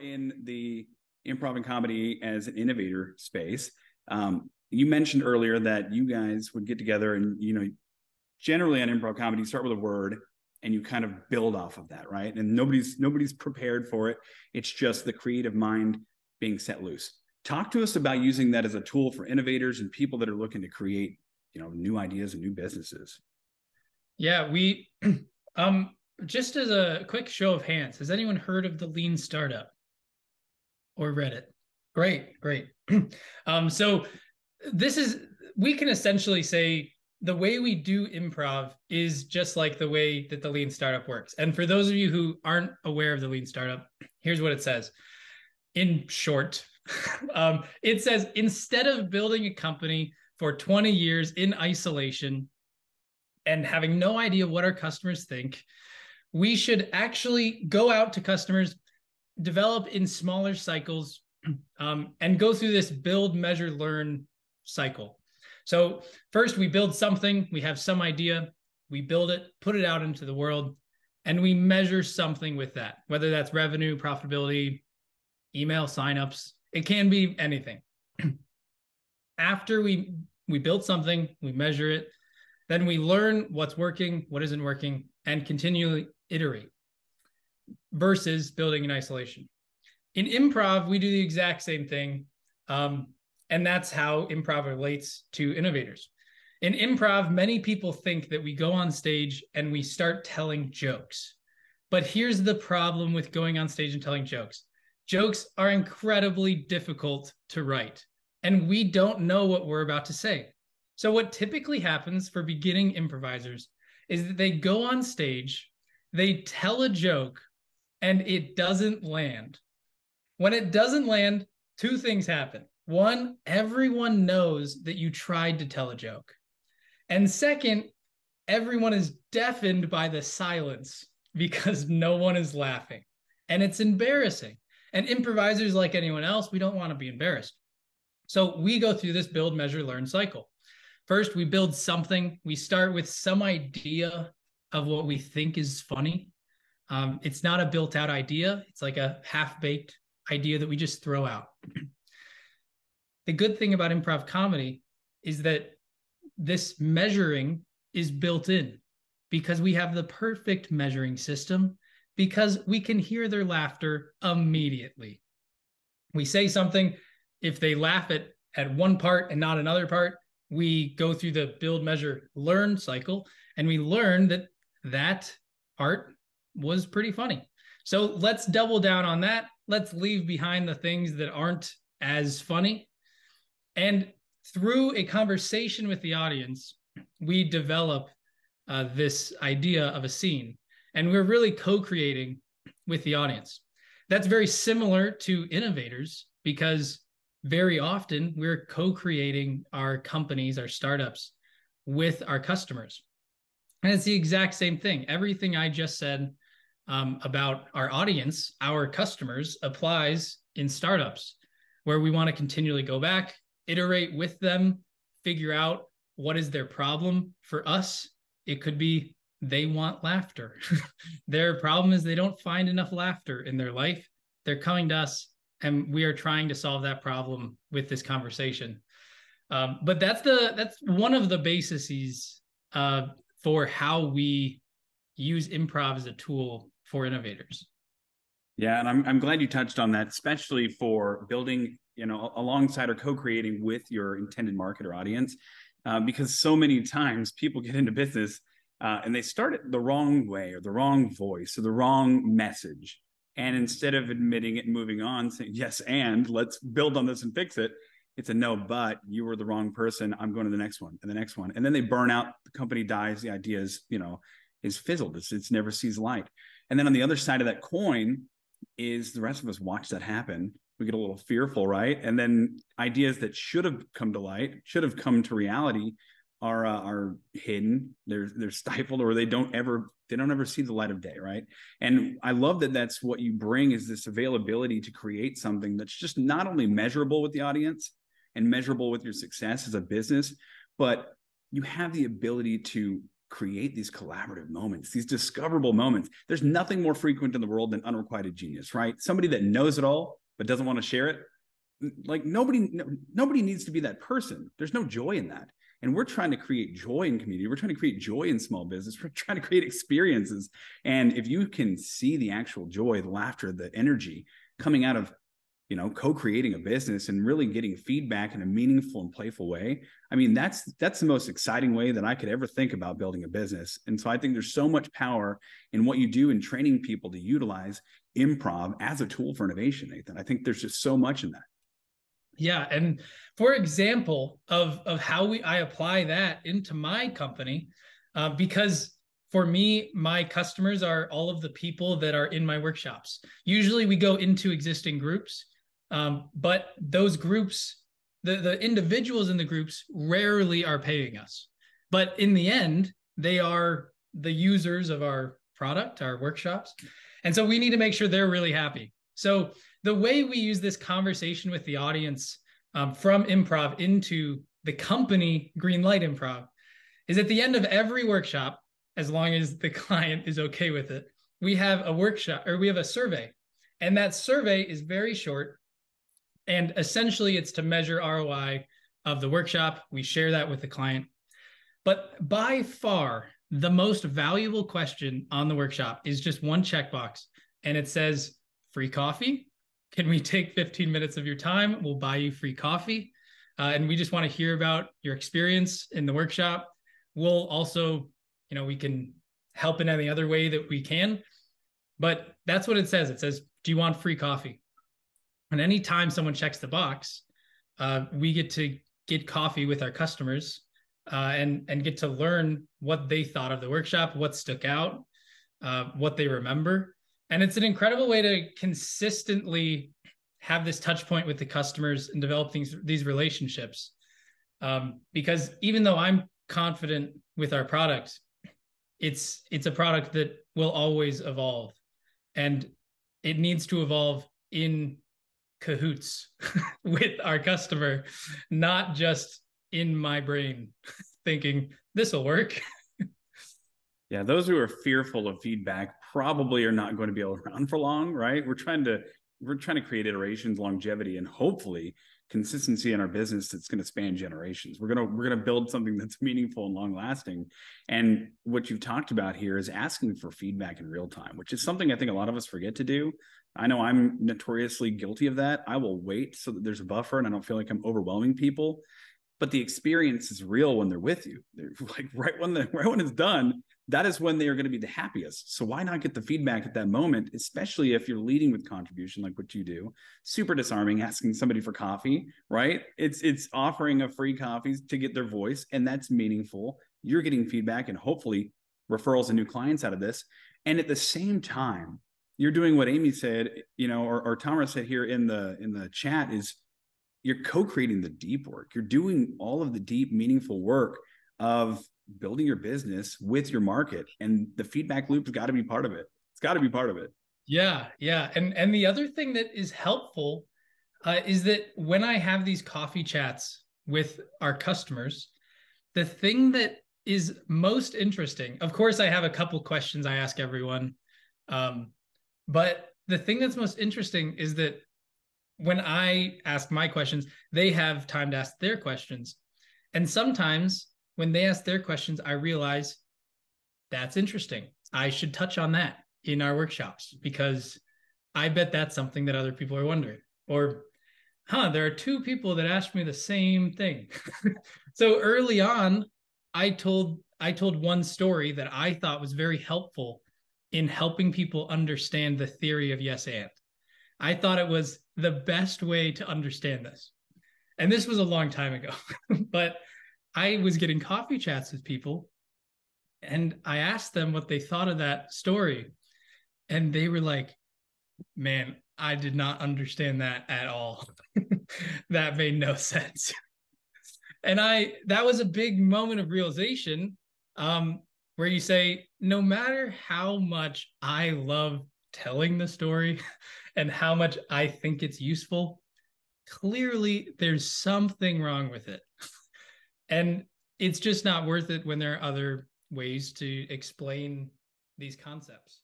in the improv and comedy as an innovator space. Um, you mentioned earlier that you guys would get together and you know generally on improv comedy you start with a word and you kind of build off of that right? And nobody's nobody's prepared for it. It's just the creative mind being set loose. Talk to us about using that as a tool for innovators and people that are looking to create you know new ideas and new businesses. Yeah we um just as a quick show of hands has anyone heard of the lean startup or read it great great um so this is we can essentially say the way we do improv is just like the way that the lean startup works. And for those of you who aren't aware of the lean startup, here's what it says. In short, um, it says instead of building a company for 20 years in isolation and having no idea what our customers think, we should actually go out to customers, develop in smaller cycles, um, and go through this build, measure, learn cycle. So, first, we build something, we have some idea, we build it, put it out into the world, and we measure something with that, whether that's revenue, profitability, email signups, it can be anything. After we we build something, we measure it, then we learn what's working, what isn't working, and continually iterate versus building in isolation. In improv, we do the exact same thing. Um, and that's how improv relates to innovators. In improv, many people think that we go on stage and we start telling jokes. But here's the problem with going on stage and telling jokes jokes are incredibly difficult to write, and we don't know what we're about to say. So, what typically happens for beginning improvisers is that they go on stage, they tell a joke, and it doesn't land. When it doesn't land, two things happen. One, everyone knows that you tried to tell a joke. And second, everyone is deafened by the silence because no one is laughing. And it's embarrassing. And improvisers, like anyone else, we don't want to be embarrassed. So we go through this build, measure, learn cycle. First, we build something. We start with some idea of what we think is funny. Um, it's not a built out idea, it's like a half baked idea that we just throw out the good thing about improv comedy is that this measuring is built in because we have the perfect measuring system because we can hear their laughter immediately. We say something, if they laugh at, at one part and not another part, we go through the build, measure, learn cycle, and we learn that that part was pretty funny. So let's double down on that. Let's leave behind the things that aren't as funny and through a conversation with the audience, we develop uh, this idea of a scene, and we're really co creating with the audience. That's very similar to innovators because very often we're co creating our companies, our startups with our customers. And it's the exact same thing. Everything I just said um, about our audience, our customers, applies in startups where we want to continually go back iterate with them, figure out what is their problem. For us, it could be they want laughter. their problem is they don't find enough laughter in their life. They're coming to us, and we are trying to solve that problem with this conversation. Um, but that's the that's one of the bases uh, for how we use improv as a tool for innovators. Yeah, and I'm I'm glad you touched on that, especially for building you know alongside or co-creating with your intended market or audience uh, because so many times people get into business uh, and they start it the wrong way or the wrong voice or the wrong message and instead of admitting it and moving on saying yes and let's build on this and fix it it's a no but you were the wrong person i'm going to the next one and the next one and then they burn out the company dies the idea is you know is fizzled it's, it's never sees light and then on the other side of that coin is the rest of us watch that happen we get a little fearful, right? And then ideas that should have come to light, should have come to reality, are uh, are hidden. They're they're stifled, or they don't ever they don't ever see the light of day, right? And I love that that's what you bring is this availability to create something that's just not only measurable with the audience and measurable with your success as a business, but you have the ability to create these collaborative moments, these discoverable moments. There's nothing more frequent in the world than unrequited genius, right? Somebody that knows it all but doesn't want to share it. Like nobody, no, nobody needs to be that person. There's no joy in that. And we're trying to create joy in community. We're trying to create joy in small business. We're trying to create experiences. And if you can see the actual joy, the laughter, the energy coming out of you know co-creating a business and really getting feedback in a meaningful and playful way i mean that's that's the most exciting way that i could ever think about building a business. And so i think there's so much power in what you do in training people to utilize improv as a tool for innovation nathan. I think there's just so much in that. Yeah and for example of of how we i apply that into my company uh, because for me my customers are all of the people that are in my workshops. Usually we go into existing groups um, but those groups, the, the individuals in the groups rarely are paying us. But in the end, they are the users of our product, our workshops. And so we need to make sure they're really happy. So the way we use this conversation with the audience um, from improv into the company Greenlight Improv is at the end of every workshop, as long as the client is okay with it, we have a workshop or we have a survey. And that survey is very short. And essentially, it's to measure ROI of the workshop. We share that with the client. But by far, the most valuable question on the workshop is just one checkbox, and it says free coffee. Can we take 15 minutes of your time? We'll buy you free coffee. Uh, and we just want to hear about your experience in the workshop. We'll also, you know, we can help in any other way that we can. But that's what it says. It says, Do you want free coffee? And anytime someone checks the box, uh, we get to get coffee with our customers uh, and and get to learn what they thought of the workshop, what stuck out, uh, what they remember, and it's an incredible way to consistently have this touch point with the customers and develop things these relationships. Um, because even though I'm confident with our product, it's it's a product that will always evolve, and it needs to evolve in cahoots with our customer, not just in my brain thinking this will work. yeah, those who are fearful of feedback probably are not going to be around for long, right? We're trying to we're trying to create iterations, longevity, and hopefully consistency in our business that's going to span generations. We're gonna we're gonna build something that's meaningful and long lasting. And what you've talked about here is asking for feedback in real time, which is something I think a lot of us forget to do. I know I'm notoriously guilty of that. I will wait so that there's a buffer and I don't feel like I'm overwhelming people. But the experience is real when they're with you. They're like right when the right when it's done, that is when they are going to be the happiest. So why not get the feedback at that moment, especially if you're leading with contribution like what you do? Super disarming asking somebody for coffee, right? It's it's offering a free coffee to get their voice and that's meaningful. You're getting feedback and hopefully referrals and new clients out of this. And at the same time, you're doing what Amy said, you know, or, or Tamara said here in the in the chat is you're co-creating the deep work. You're doing all of the deep, meaningful work of building your business with your market, and the feedback loop's got to be part of it. It's got to be part of it. Yeah, yeah, and and the other thing that is helpful uh, is that when I have these coffee chats with our customers, the thing that is most interesting, of course, I have a couple questions I ask everyone. Um, but the thing that's most interesting is that when I ask my questions, they have time to ask their questions. And sometimes when they ask their questions, I realize that's interesting. I should touch on that in our workshops because I bet that's something that other people are wondering. Or, huh, there are two people that asked me the same thing. so early on, I told I told one story that I thought was very helpful in helping people understand the theory of yes and. I thought it was the best way to understand this. And this was a long time ago, but I was getting coffee chats with people and I asked them what they thought of that story. And they were like, man, I did not understand that at all. that made no sense. and I, that was a big moment of realization um, where you say, no matter how much I love telling the story and how much I think it's useful, clearly there's something wrong with it. and it's just not worth it when there are other ways to explain these concepts.